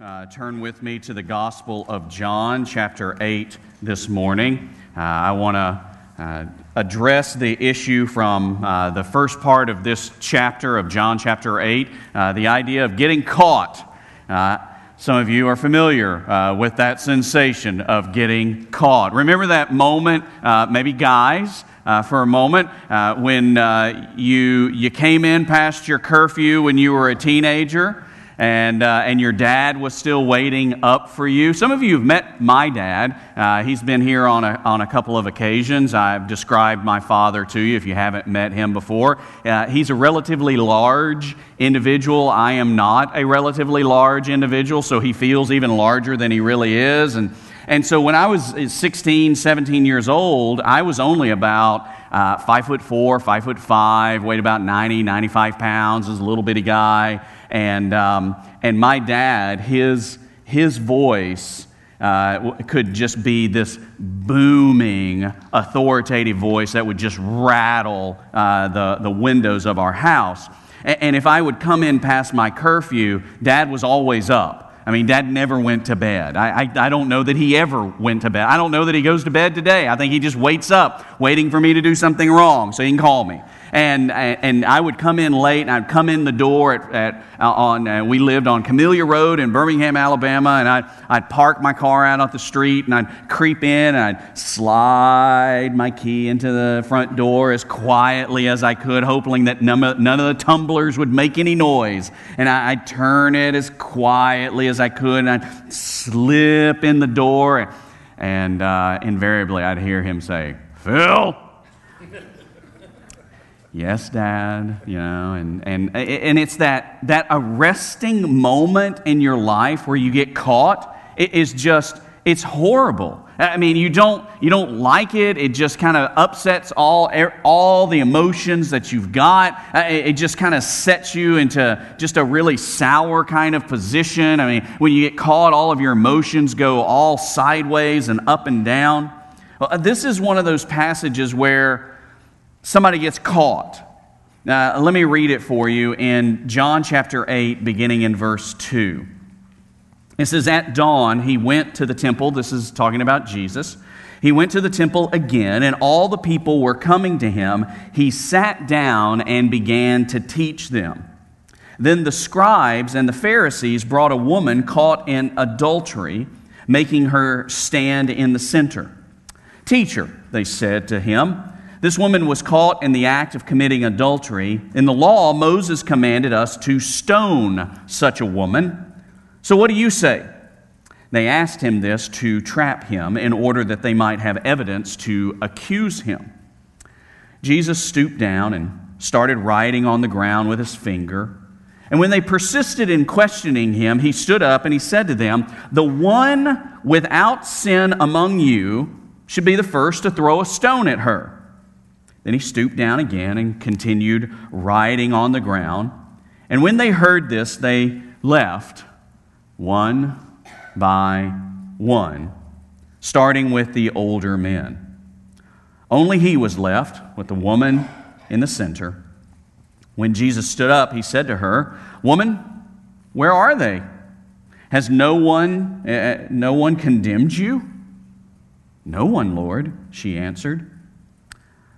uh, turn with me to the Gospel of John, chapter 8, this morning. Uh, I want to uh, address the issue from uh, the first part of this chapter of John, chapter 8, uh, the idea of getting caught. Uh, some of you are familiar with that sensation of getting caught. Remember that moment, maybe guys, uh, for a moment uh, when uh, you, you came in past your curfew when you were a teenager and, uh, and your dad was still waiting up for you. Some of you have met my dad. Uh, he's been here on a, on a couple of occasions. I've described my father to you if you haven't met him before. Uh, he's a relatively large individual. I am not a relatively large individual, so he feels even larger than he really is. And, and so when I was 16, 17 years old, I was only about uh, five foot four, five foot five, weighed about 90, 95 pounds, was a little bitty guy. And, um, and my dad, his, his voice uh, could just be this booming, authoritative voice that would just rattle uh, the, the windows of our house. And, and if I would come in past my curfew, dad was always up. I mean, dad never went to bed. I, I, I, don't know that he ever went to bed. I don't know that he goes to bed today. I think he just waits up waiting for me to do something wrong so he can call me and, and I would come in late, and I'd come in the door at, at uh, on, uh, we lived on Camellia Road in Birmingham, Alabama, and I'd, I'd park my car out on the street, and I'd creep in, and I'd slide my key into the front door as quietly as I could, hoping that none of, none of the tumblers would make any noise. And I, would turn it as quietly as I could, and I'd slip in the door, and uh, invariably I'd hear him say, Phil, yes dad you know and, and, and it's that, that arresting moment in your life where you get caught. It is just it's horrible. I mean you don't you don't like it. It just kind of upsets all all the emotions that you've got. It just kind of sets you into just a really sour kind of position. I mean when you get caught all of your emotions go all sideways and up and down. Well, this is one of those passages where somebody gets caught. Let me read it for you in John chapter 8, beginning in verse 2. It says, At dawn, he went to the temple. This is talking about Jesus. He went to the temple again, and all the people were coming to him. He sat down and began to teach them. Then the scribes and the Pharisees brought a woman caught in adultery, making her stand in the center. Teacher, they said to him, this woman was caught in the act of committing adultery. In the law, Moses commanded us to stone such a woman. So what do you say? They asked him this to trap him in order that they might have evidence to accuse him. Jesus stooped down and started writing on the ground with his finger. And when they persisted in questioning him, he stood up and he said to them, The one without sin among you should be the first to throw a stone at her. Then he stooped down again and continued writing on the ground. And when they heard this, they left one by one, starting with the older men. Only he was left with the woman in the center. When Jesus stood up, he said to her, Woman, where are they? Has no one, uh, no one condemned you? No one, Lord, she answered.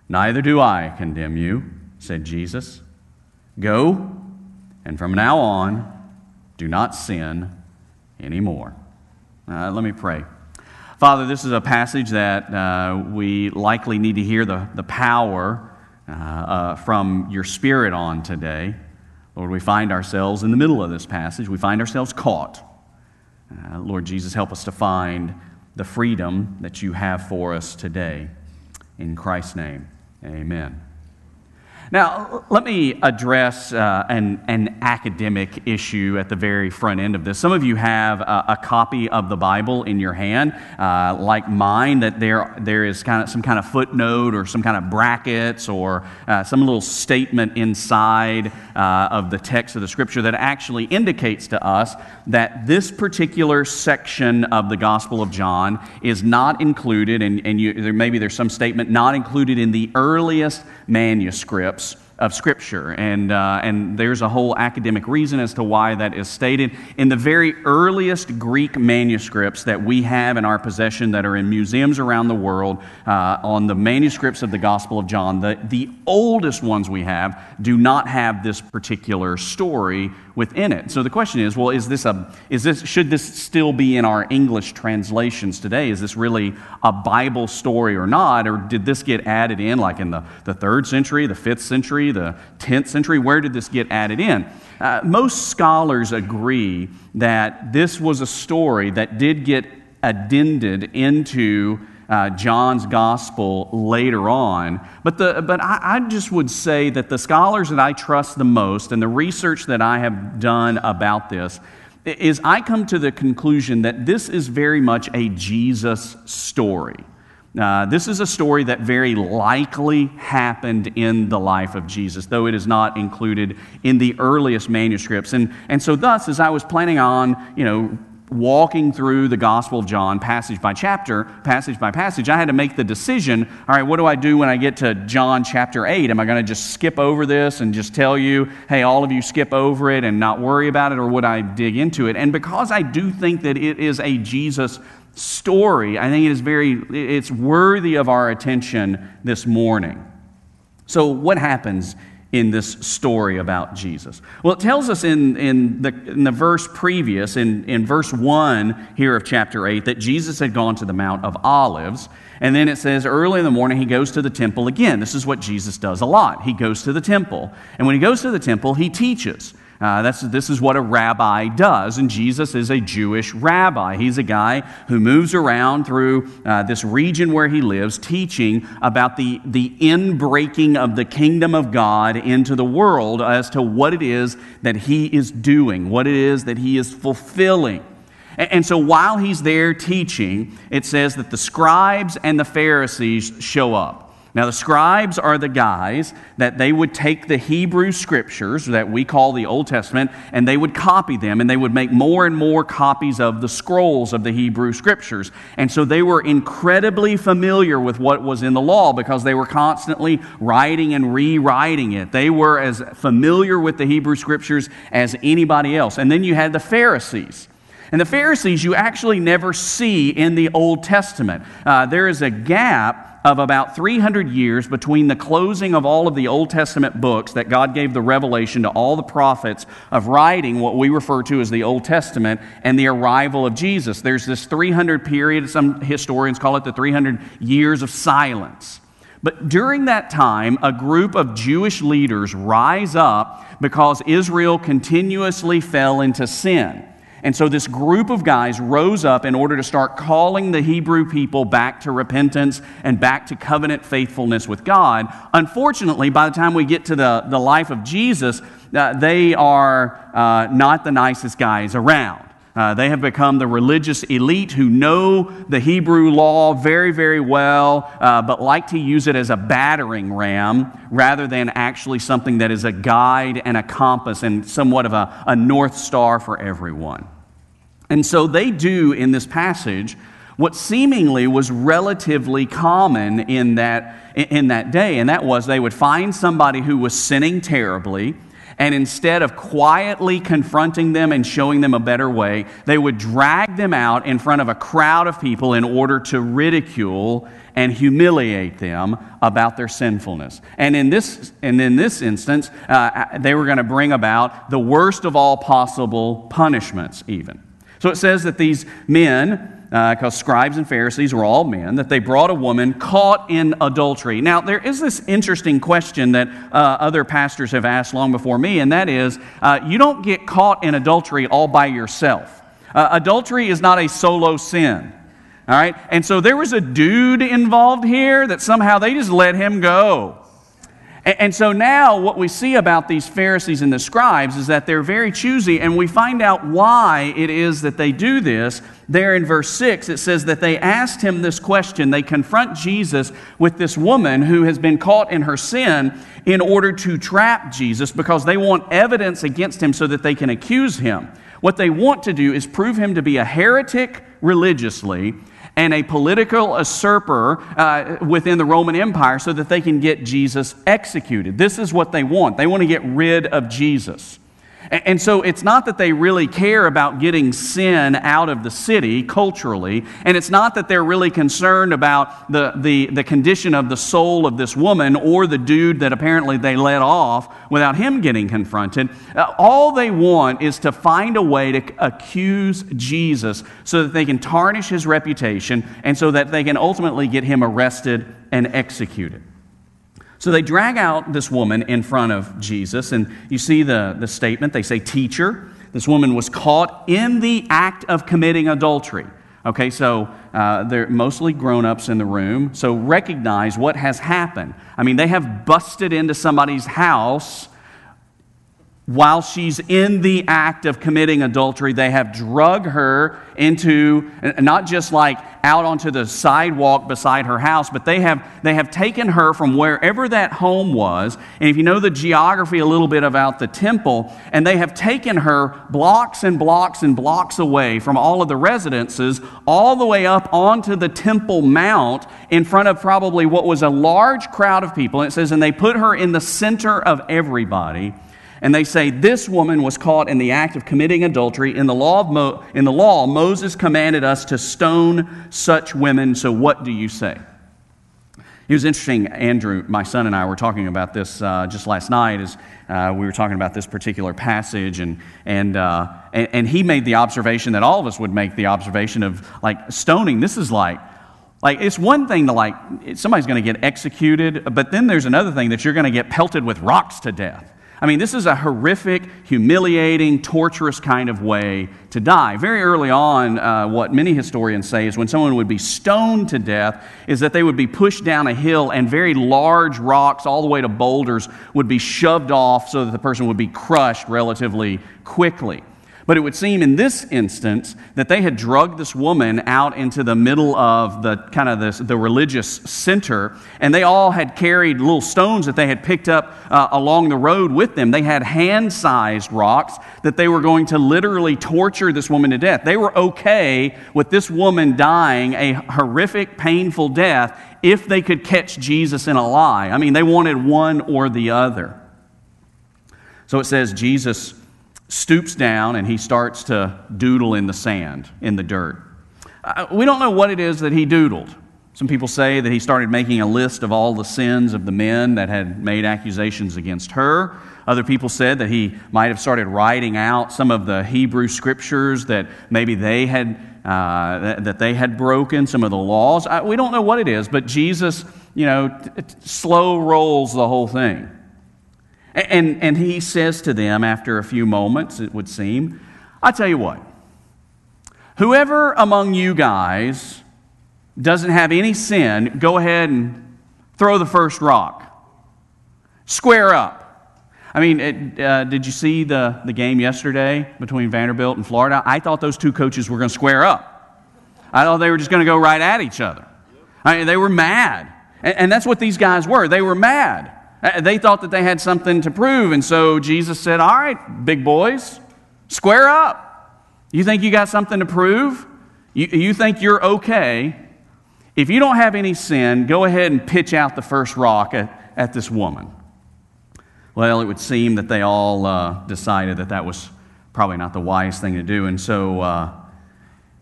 Neither do I condemn you, said Jesus. Go, and from now on, do not sin anymore. Uh, let me pray. Father, this is a passage that uh, we likely need to hear the, the power uh, uh from your Spirit on today. Lord, we find ourselves in the middle of this passage. We find ourselves caught. Uh, Lord Jesus, help us to find the freedom that you have for us today. In Christ's name. Amen. Now, let me address uh, an, an academic issue at the very front end of this. Some of you have a, a copy of the Bible in your hand, uh, like mine, that there, there is kind of some kind of footnote or some kind of brackets or uh, some little statement inside uh, of the text of the Scripture that actually indicates to us that this particular section of the Gospel of John is not included, and, and you, there, maybe there's some statement not included in the earliest manuscripts of Scripture. And, uh, and there's a whole academic reason as to why that is stated. In the very earliest Greek manuscripts that we have in our possession that are in museums around the world, uh, on the manuscripts of the Gospel of John, the, the oldest ones we have do not have this particular story within it. So the question is, well, is this a, is this, should this still be in our English translations today? Is this really a Bible story or not? Or did this get added in like in the, the third century, the fifth century, the 10th century? Where did this get added in? Uh, most scholars agree that this was a story that did get addended into uh, John's gospel later on. But, the, but I, I, just would say that the scholars that I trust the most and the research that I have done about this is I come to the conclusion that this is very much a Jesus story. Uh, this is a story that very likely happened in the life of Jesus, though it is not included in the earliest manuscripts. And, and so, thus, as I was planning on, you know, walking through the Gospel of John, passage by chapter, passage by passage, I had to make the decision all right, what do I do when I get to John chapter 8? Am I going to just skip over this and just tell you, hey, all of you skip over it and not worry about it, or would I dig into it? And because I do think that it is a Jesus story, I think it is very, it's worthy of our attention this morning. So, what happens in this story about Jesus? Well, it tells us in, in, the, in the verse previous, in, in verse 1 here of chapter 8, that Jesus had gone to the Mount of Olives. And then it says early in the morning he goes to the temple again. This is what Jesus does a lot. He goes to the temple. And when he goes to the temple, he teaches. Uh, this is what a rabbi does, and Jesus is a Jewish rabbi. He's a guy who moves around through uh, this region where he lives, teaching about the, the inbreaking of the kingdom of God into the world as to what it is that he is doing, what it is that he is fulfilling. And, and so while he's there teaching, it says that the scribes and the Pharisees show up. Now, the scribes are the guys that they would take the Hebrew scriptures that we call the Old Testament and they would copy them and they would make more and more copies of the scrolls of the Hebrew scriptures. And so they were incredibly familiar with what was in the law because they were constantly writing and rewriting it. They were as familiar with the Hebrew scriptures as anybody else. And then you had the Pharisees. And the Pharisees you actually never see in the Old Testament. Uh, there is a gap of about 300 years between the closing of all of the Old Testament books that God gave the revelation to all the prophets of writing what we refer to as the Old Testament and the arrival of Jesus. There's this 300 period, some historians call it the 300 years of silence. But during that time, a group of Jewish leaders rise up because Israel continuously fell into sin. And so this group of guys rose up in order to start calling the Hebrew people back to repentance and back to covenant faithfulness with God. Unfortunately, by the time we get to the, the life of Jesus, uh, they are uh, not the nicest guys around. Uh, they have become the religious elite who know the Hebrew law very, very well, uh, but like to use it as a battering ram rather than actually something that is a guide and a compass and somewhat of a, a north star for everyone. And so they do in this passage what seemingly was relatively common in that, in that day, and that was they would find somebody who was sinning terribly, and instead of quietly confronting them and showing them a better way, they would drag them out in front of a crowd of people in order to ridicule and humiliate them about their sinfulness. And in this, and in this instance, uh, they were going to bring about the worst of all possible punishments, even. So it says that these men, because uh, scribes and Pharisees were all men, that they brought a woman caught in adultery. Now, there is this interesting question that uh, other pastors have asked long before me, and that is uh, you don't get caught in adultery all by yourself. Uh, adultery is not a solo sin. All right? And so there was a dude involved here that somehow they just let him go. And so now what we see about these Pharisees and the scribes is that they're very choosy, and we find out why it is that they do this. There in verse 6, it says that they asked him this question. They confront Jesus with this woman who has been caught in her sin in order to trap Jesus because they want evidence against him so that they can accuse him. What they want to do is prove him to be a heretic religiously and a political usurper uh, within the Roman Empire so that they can get Jesus executed. This is what they want. They want to get rid of Jesus. And so it's not that they really care about getting sin out of the city culturally, and it's not that they're really concerned about the, the, the condition of the soul of this woman or the dude that apparently they let off without him getting confronted. Uh, all they want is to find a way to accuse Jesus so that they can tarnish his reputation and so that they can ultimately get him arrested and executed. So they drag out this woman in front of Jesus, and you see the, the statement. They say, Teacher, this woman was caught in the act of committing adultery. Okay, so uh, they're mostly grown ups in the room, so recognize what has happened. I mean, they have busted into somebody's house while she's in the act of committing adultery, they have drug her into not just like out onto the sidewalk beside her house, but they have, they have taken her from wherever that home was. And if you know the geography a little bit about the temple, and they have taken her blocks and blocks and blocks away from all of the residences, all the way up onto the Temple Mount in front of probably what was a large crowd of people. And it says, and they put her in the center of everybody and they say this woman was caught in the act of committing adultery. In the law, of Mo- in the law Moses commanded us to stone such women. So what do you say? It was interesting. Andrew, my son, and I were talking about this uh, just last night as uh, we were talking about this particular passage, and, and, uh, and, and he made the observation that all of us would make the observation of like stoning. This is like like, it's one thing to, like, somebody's going to get executed, but then there's another thing that you're going to get pelted with rocks to death. I mean, this is a horrific, humiliating, torturous kind of way to die. Very early on, uh, what many historians say is when someone would be stoned to death, is that they would be pushed down a hill and very large rocks, all the way to boulders, would be shoved off so that the person would be crushed relatively quickly. But it would seem in this instance that they had drugged this woman out into the middle of the kind of this, the religious center, and they all had carried little stones that they had picked up uh, along the road with them. They had hand sized rocks that they were going to literally torture this woman to death. They were okay with this woman dying a horrific, painful death if they could catch Jesus in a lie. I mean, they wanted one or the other. So it says Jesus stoops down and he starts to doodle in the sand, in the dirt. Uh, we don't know what it is that he doodled. Some people say that he started making a list of all the sins of the men that had made accusations against her. Other people said that he might have started writing out some of the Hebrew scriptures that maybe they had uh, that they had broken, some of the laws. I, we don't know what it is, but Jesus, you know, slow rolls the whole thing. And, and he says to them after a few moments, it would seem, I tell you what, whoever among you guys doesn't have any sin, go ahead and throw the first rock. Square up. I mean, it, uh, did you see the, the game yesterday between Vanderbilt and Florida? I thought those two coaches were going to square up. I thought they were just going to go right at each other. I mean, they were mad. And, and that's what these guys were. They were mad. Uh, they thought that they had something to prove. And so Jesus said, All right, big boys, square up. You think you got something to prove? You, you think you're okay? If you don't have any sin, go ahead and pitch out the first rock at, at this woman. Well, it would seem that they all uh, decided that that was probably not the wise thing to do. And so, uh,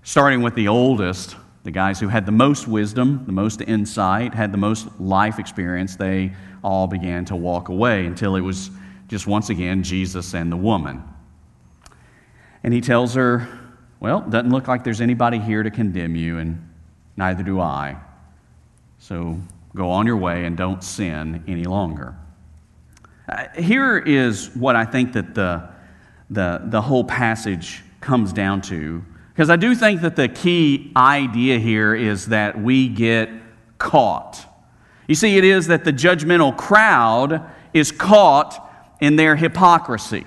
starting with the oldest, the guys who had the most wisdom, the most insight, had the most life experience, they all began to walk away until it was just once again Jesus and the woman. And he tells her, Well, doesn't look like there's anybody here to condemn you, and neither do I. So go on your way and don't sin any longer. Uh, here is what I think that the, the, the whole passage comes down to. Because I do think that the key idea here is that we get caught. You see, it is that the judgmental crowd is caught in their hypocrisy.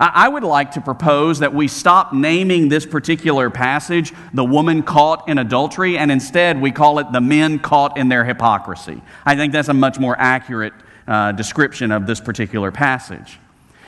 I would like to propose that we stop naming this particular passage the woman caught in adultery and instead we call it the men caught in their hypocrisy. I think that's a much more accurate uh, description of this particular passage.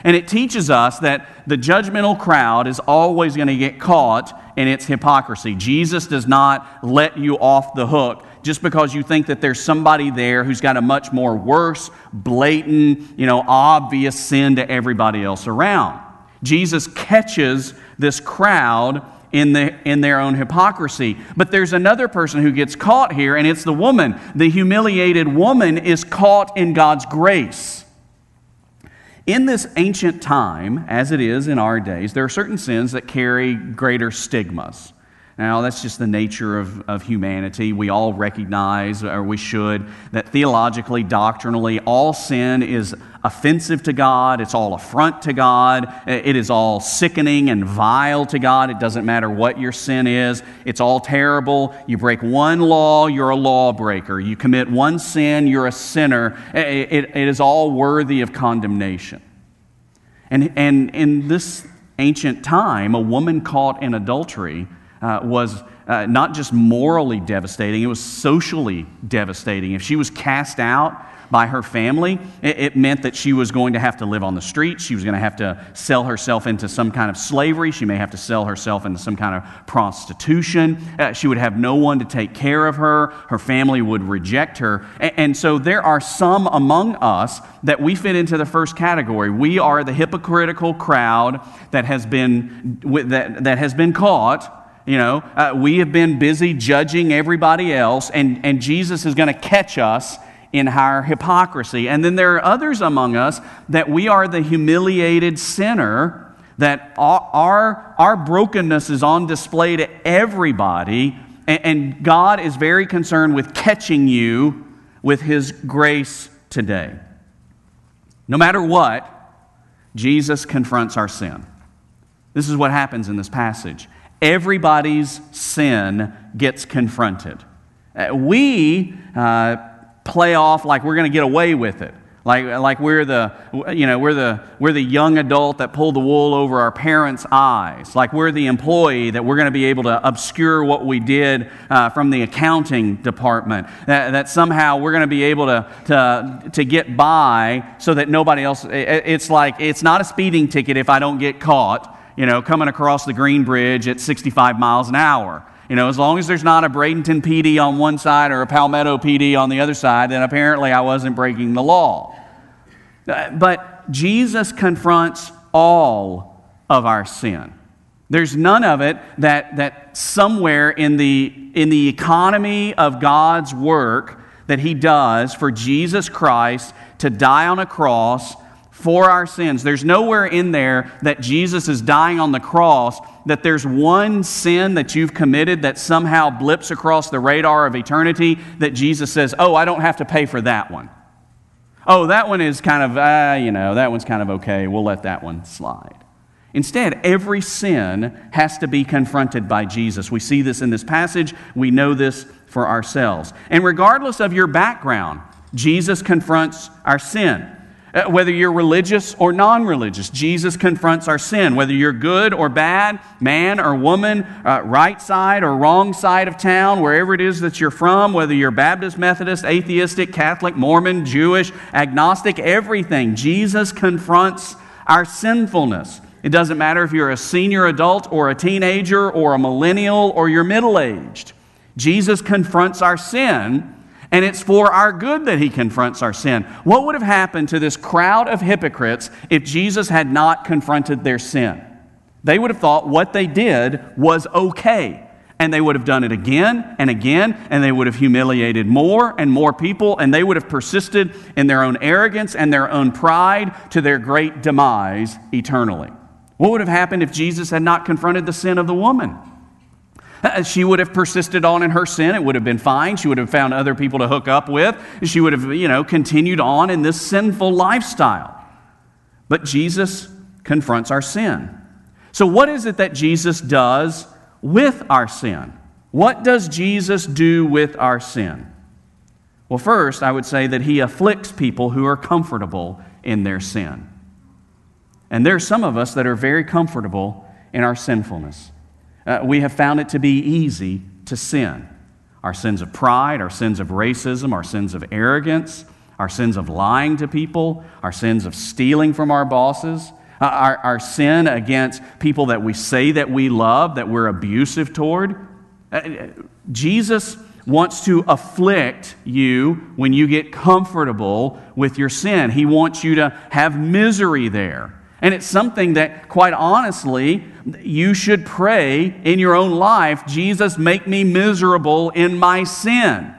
And it teaches us that the judgmental crowd is always going to get caught in its hypocrisy. Jesus does not let you off the hook just because you think that there's somebody there who's got a much more worse, blatant, you know, obvious sin to everybody else around. Jesus catches this crowd in, the, in their own hypocrisy. But there's another person who gets caught here, and it's the woman. The humiliated woman is caught in God's grace. In this ancient time, as it is in our days, there are certain sins that carry greater stigmas. Now, that's just the nature of, of humanity. We all recognize, or we should, that theologically, doctrinally, all sin is offensive to God. It's all affront to God. It is all sickening and vile to God. It doesn't matter what your sin is, it's all terrible. You break one law, you're a lawbreaker. You commit one sin, you're a sinner. It, it, it is all worthy of condemnation. And, and in this ancient time, a woman caught in adultery uh, was uh, not just morally devastating, it was socially devastating. If she was cast out by her family, it, it, meant that she was going to have to live on the streets. She was going to have to sell herself into some kind of slavery. She may have to sell herself into some kind of prostitution. Uh, she would have no one to take care of her. Her family would reject her. And, and so there are some among us that we fit into the first category. We are the hypocritical crowd that has been, that, that has been caught you know, uh, we have been busy judging everybody else, and, and Jesus is going to catch us in our hypocrisy. And then there are others among us that we are the humiliated sinner, that our, our, brokenness is on display to everybody, and, and God is very concerned with catching you with His grace today. No matter what, Jesus confronts our sin. This is what happens in this passage everybody's sin gets confronted. Uh, we uh, play off like we're going to get away with it. Like, like we're, the, you know, we're, the, we're the young adult that pulled the wool over our parents' eyes. Like we're the employee that we're going to be able to obscure what we did uh, from the accounting department. That, that somehow we're going to be able to, to, to get by so that nobody else. It's like, it's not a speeding ticket if I don't get caught you know, coming across the Green Bridge at 65 miles an hour. You know, as long as there's not a Bradenton PD on one side or a Palmetto PD on the other side, then apparently I wasn't breaking the law. Uh, but Jesus confronts all of our sin. There's none of it that, that somewhere in the, in the economy of God's work that He does for Jesus Christ to die on a cross for our sins. There's nowhere in there that Jesus is dying on the cross that there's one sin that you've committed that somehow blips across the radar of eternity that Jesus says, Oh, I don't have to pay for that one. Oh, that one is kind of, uh, you know, that one's kind of okay. We'll let that one slide. Instead, every sin has to be confronted by Jesus. We see this in this passage. We know this for ourselves. And regardless of your background, Jesus confronts our sin. Uh, whether you're religious or non religious, Jesus confronts our sin. Whether you're good or bad, man or woman, uh, right side or wrong side of town, wherever it is that you're from, whether you're Baptist, Methodist, atheistic, Catholic, Mormon, Jewish, agnostic, everything, Jesus confronts our sinfulness. It doesn't matter if you're a senior adult or a teenager or a millennial or you're middle aged. Jesus confronts our sin and it's for our good that he confronts our sin. What would have happened to this crowd of hypocrites if Jesus had not confronted their sin? They would have thought what they did was okay. And they would have done it again and again, and they would have humiliated more and more people, and they would have persisted in their own arrogance and their own pride to their great demise eternally. What would have happened if Jesus had not confronted the sin of the woman? Uh, she would have persisted on in her sin. It would have been fine. She would have found other people to hook up with. She would have, you know, continued on in this sinful lifestyle. But Jesus confronts our sin. So, what is it that Jesus does with our sin? What does Jesus do with our sin? Well, first, I would say that he afflicts people who are comfortable in their sin. And there are some of us that are very comfortable in our sinfulness. Uh, we have found it to be easy to sin. Our sins of pride, our sins of racism, our sins of arrogance, our sins of lying to people, our sins of stealing from our bosses. uh, our, our sin against people that we say that we love, that we're abusive toward. Uh, Jesus wants to afflict you when you get comfortable with your sin. He wants you to have misery there. And it's something that, quite honestly, you should pray in your own life Jesus, make me miserable in my sin.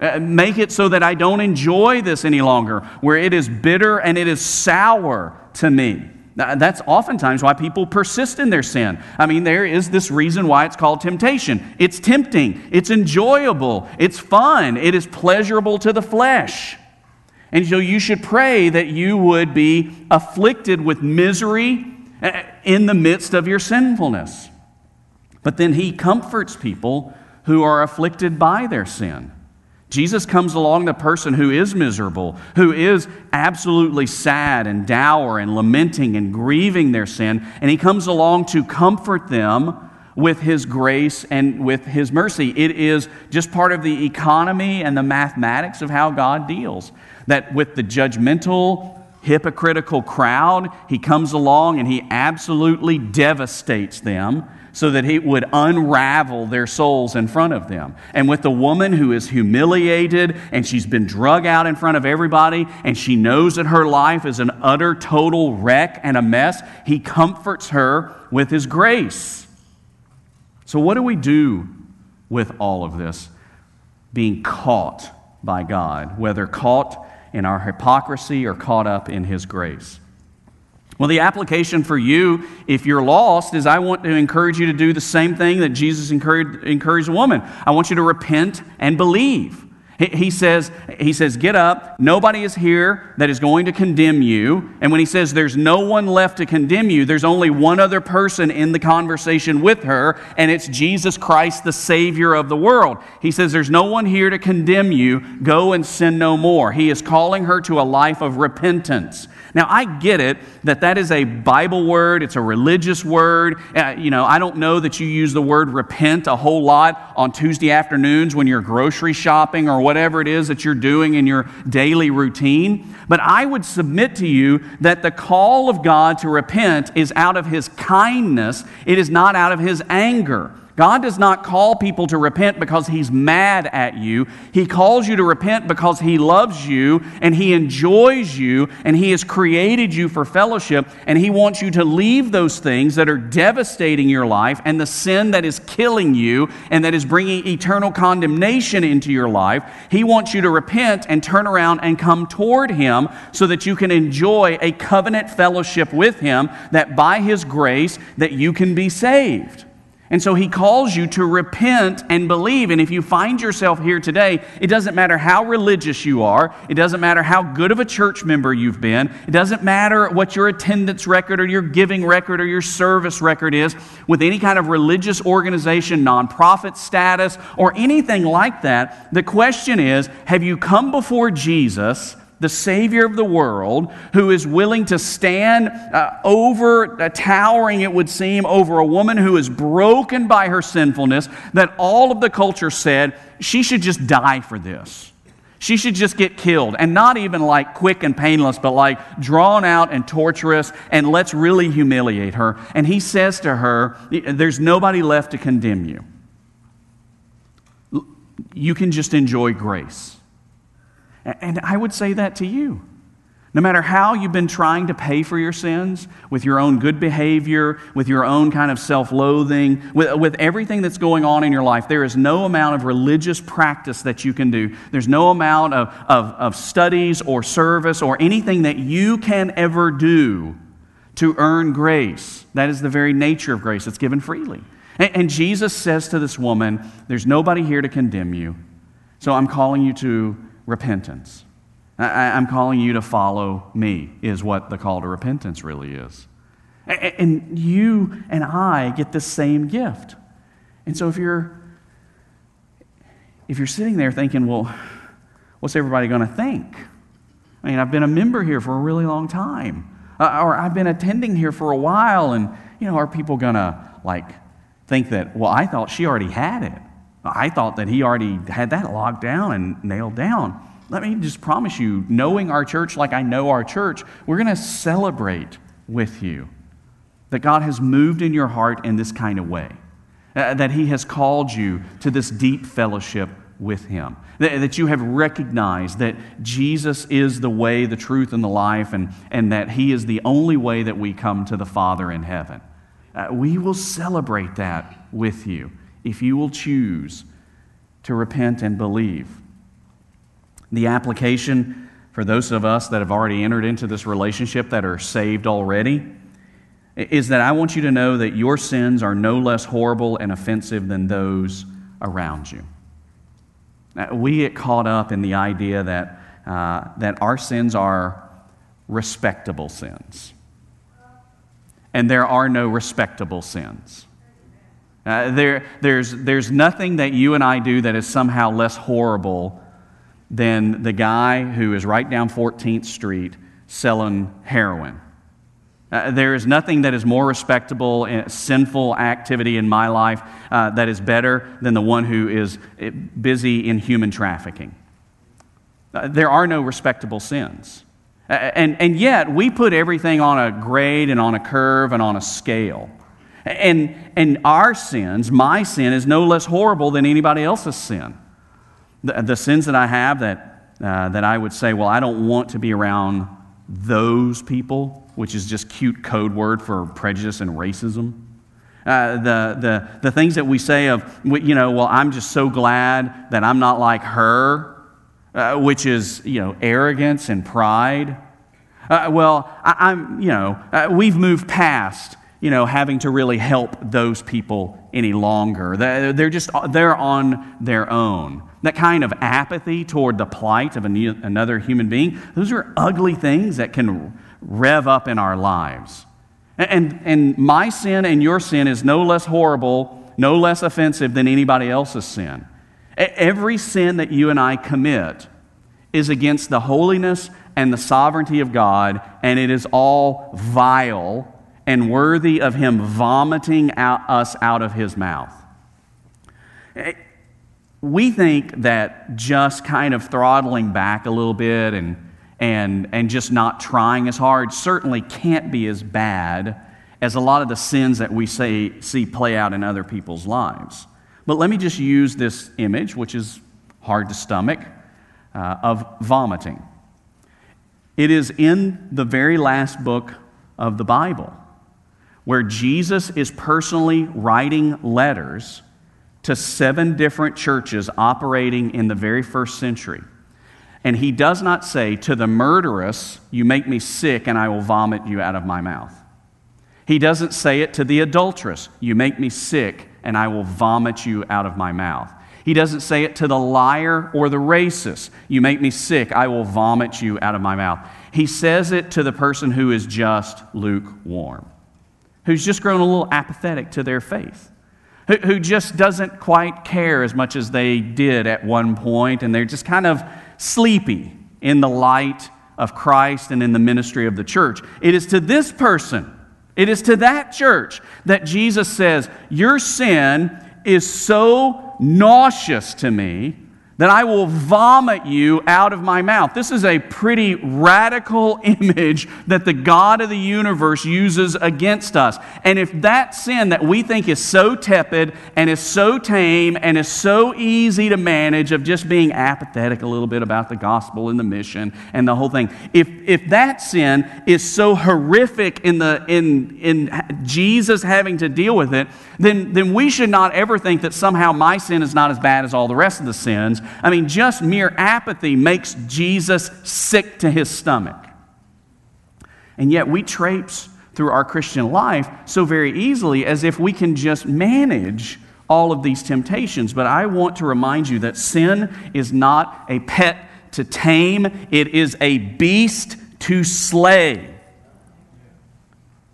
Uh, make it so that I don't enjoy this any longer, where it is bitter and it is sour to me. That's oftentimes why people persist in their sin. I mean, there is this reason why it's called temptation. It's tempting, it's enjoyable, it's fun, it is pleasurable to the flesh. And so you should pray that you would be afflicted with misery uh, in the midst of your sinfulness. But then he comforts people who are afflicted by their sin. Jesus comes along the person who is miserable, who is absolutely sad and dour and lamenting and grieving their sin, and he comes along to comfort them with his grace and with his mercy. It is just part of the economy and the mathematics of how God deals. That with the judgmental, hypocritical crowd, he comes along and he absolutely devastates them so that he would unravel their souls in front of them. And with the woman who is humiliated and she's been drug out in front of everybody and she knows that her life is an utter total wreck and a mess, he comforts her with his grace. So, what do we do with all of this? Being caught by God, whether caught in our hypocrisy or caught up in his grace. Well, the application for you, if you're lost, is I want to encourage you to do the same thing that Jesus encouraged, encouraged a woman. I want you to repent and believe. He says, he says, Get up. Nobody is here that is going to condemn you. And when he says there's no one left to condemn you, there's only one other person in the conversation with her, and it's Jesus Christ, the Savior of the world. He says, There's no one here to condemn you. Go and sin no more. He is calling her to a life of repentance. Now, I get it that that is a Bible word, it's a religious word. Uh, you know, I don't know that you use the word repent a whole lot on Tuesday afternoons when you're grocery shopping or whatever it is that you're doing in your daily routine. But I would submit to you that the call of God to repent is out of His kindness, it is not out of His anger. God does not call people to repent because He's mad at you. He calls you to repent because He loves you and He enjoys you and He has created you for fellowship and He wants you to leave those things that are devastating your life and the sin that is killing you and that is bringing eternal condemnation into your life. He wants you to repent and turn around and come toward Him so that you can enjoy a covenant fellowship with Him that by His grace that you can be saved. And so he calls you to repent and believe. And if you find yourself here today, it doesn't matter how religious you are, it doesn't matter how good of a church member you've been, it doesn't matter what your attendance record or your giving record or your service record is with any kind of religious organization, nonprofit status, or anything like that. The question is have you come before Jesus? The Savior of the world, who is willing to stand uh, over, uh, towering, it would seem, over a woman who is broken by her sinfulness, that all of the culture said she should just die for this. She should just get killed, and not even like quick and painless, but like drawn out and torturous, and let's really humiliate her. And he says to her, There's nobody left to condemn you. You can just enjoy grace. And I would say that to you. No matter how you've been trying to pay for your sins with your own good behavior, with your own kind of self loathing, with, with everything that's going on in your life, there is no amount of religious practice that you can do. There's no amount of, of, of studies or service or anything that you can ever do to earn grace. That is the very nature of grace, it's given freely. And, and Jesus says to this woman, There's nobody here to condemn you, so I'm calling you to repentance. I, am calling you to follow me, is what the call to repentance really is. And you and I get the same gift. And so if you're if you're sitting there thinking, well, what's everybody going to think? I mean, I've been a member here for a really long time. Uh, or I've been attending here for a while, and, you know, are people going to, like, think that, well, I thought she already had it? I thought that he already had that locked down and nailed down. Let me just promise you, knowing our church like I know our church, we're going to celebrate with you. That God has moved in your heart in this kind of way. Uh, that He has called you to this deep fellowship with Him. That, you have recognized that Jesus is the way, the truth, and the life, and, and that He is the only way that we come to the Father in heaven. Uh, we will celebrate that with you if you will choose to repent and believe. The application for those of us that have already entered into this relationship that are saved already is that I want you to know that your sins are no less horrible and offensive than those around you. Now, we get caught up in the idea that, uh, that our sins are respectable sins. And there are no respectable sins. Uh, there, there's, there's nothing that you and I do that is somehow less horrible than the guy who is right down 14th Street selling heroin. Uh, there is nothing that is more respectable, uh, sinful activity in my life uh, that is better than the one who is uh, busy in human trafficking. Uh, there are no respectable sins. Uh, and, and yet, we put everything on a grade and on a curve and on a scale. And, and our sins, my sin, is no less horrible than anybody else's sin. The, the sins that I have that, that I would say, well, I don't want to be around those people which is just cute code word for prejudice and racism. Uh, the, the, the things that we say of, you know, well, I'm just so glad that I'm not like her, uh, which is, you know, arrogance and pride. Uh, well, I, am you know, uh, we've moved past, you know, having to really help those people any longer. They're just, they're on their own. That kind of apathy toward the plight of another human being, those are ugly things that can rev up in our lives. And, and my sin and your sin is no less horrible, no less offensive than anybody else's sin. Every sin that you and I commit is against the holiness and the sovereignty of God, and it is all vile and worthy of Him vomiting out, us out of His mouth. We think that just kind of throttling back a little bit and and, and just not trying as hard certainly can't be as bad as a lot of the sins that we say, see play out in other people's lives. But let me just use this image, which is hard to stomach, uh, of vomiting. It is in the very last book of the Bible where Jesus is personally writing letters to seven different churches operating in the very first century. And he does not say, To the murderess, you make me sick and I will vomit you out of my mouth. He doesn't say it to the adulteress, You make me sick and I will vomit you out of my mouth. He doesn't say it to the liar or the racist, You make me sick, I will vomit you out of my mouth. He says it to the person who is just lukewarm, who's just grown a little apathetic to their faith who, just doesn't quite care as much as they did at one point, and they're just kind of sleepy in the light of Christ and in the ministry of the church. It is to this person, it is to that church that Jesus says, Your sin is so nauseous to me that I will vomit you out of my mouth. This is a pretty radical image that the God of the universe uses against us. And if that sin that we think is so tepid and is so tame and is so easy to manage, of just being apathetic a little bit about the gospel and the mission and the whole thing, if, if that sin is so horrific in, the, in, in Jesus having to deal with it, then, then we should not ever think that somehow my sin is not as bad as all the rest of the sins I mean, just mere apathy makes Jesus sick to his stomach. And yet we traipse through our Christian life so very easily as if we can just manage all of these temptations. But I want to remind you that sin is not a pet to tame, it is a beast to slay.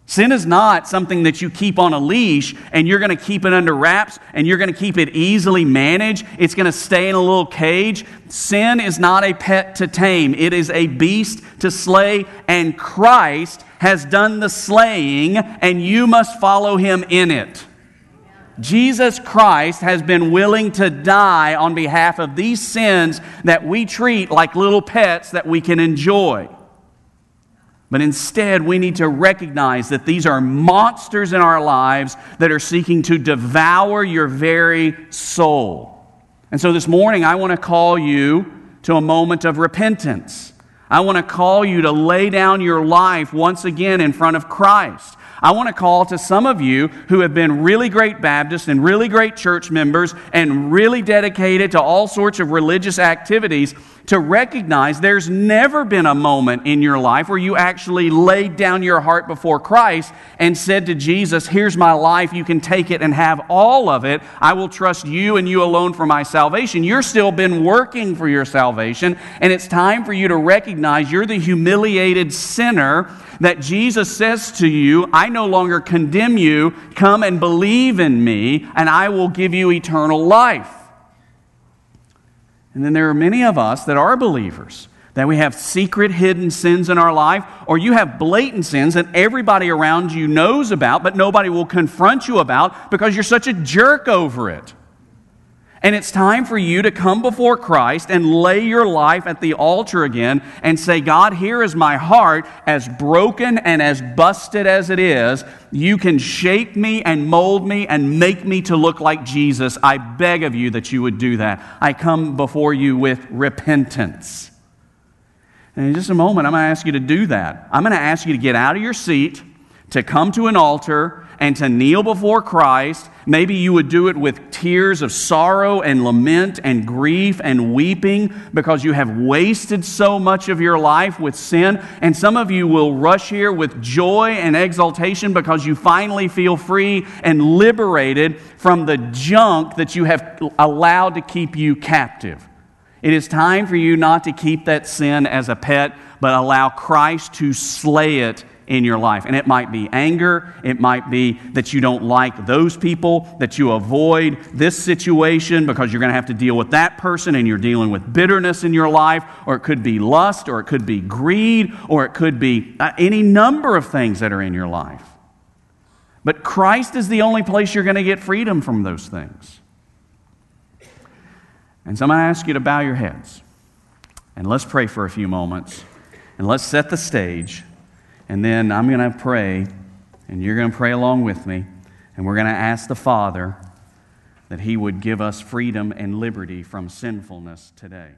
Sin is not something that you keep on a leash and you're going to keep it under wraps and you're going to keep it easily managed. It's going to stay in a little cage. Sin is not a pet to tame, it is a beast to slay, and Christ has done the slaying, and you must follow him in it. Jesus Christ has been willing to die on behalf of these sins that we treat like little pets that we can enjoy. But instead, we need to recognize that these are monsters in our lives that are seeking to devour your very soul. And so this morning, I want to call you to a moment of repentance. I want to call you to lay down your life once again in front of Christ. I want to call to some of you who have been really great Baptists and really great church members and really dedicated to all sorts of religious activities to recognize there's never been a moment in your life where you actually laid down your heart before Christ and said to Jesus, Here's my life. You can take it and have all of it. I will trust you and you alone for my salvation. You're still been working for your salvation, and it's time for you to recognize you're the humiliated sinner that Jesus says to you, I no longer condemn you. Come and believe in me, and I will give you eternal life. And then there are many of us that are believers, that we have secret hidden sins in our life, or you have blatant sins that everybody around you knows about, but nobody will confront you about because you're such a jerk over it. And it's time for you to come before Christ and lay your life at the altar again and say, God, here is my heart, as broken and as busted as it is. You can shape me and mold me and make me to look like Jesus. I beg of you that you would do that. I come before you with repentance. And in just a moment, I'm going to ask you to do that. I'm going to ask you to get out of your seat, to come to an altar, and to kneel before Christ. Maybe you would do it with tears of sorrow and lament and grief and weeping because you have wasted so much of your life with sin. And some of you will rush here with joy and exultation because you finally feel free and liberated from the junk that you have allowed to keep you captive. It is time for you not to keep that sin as a pet, but allow Christ to slay it in your life. And it might be anger, it might be that you don't like those people, that you avoid this situation because you're going to have to deal with that person and you're dealing with bitterness in your life, or it could be lust, or it could be greed, or it could be uh, any number of things that are in your life. But Christ is the only place you're going to get freedom from those things. And so I'm going to ask you to bow your heads and let's pray for a few moments and let's set the stage and then I'm going to pray, and you're going to pray along with me, and we're going to ask the Father that He would give us freedom and liberty from sinfulness today.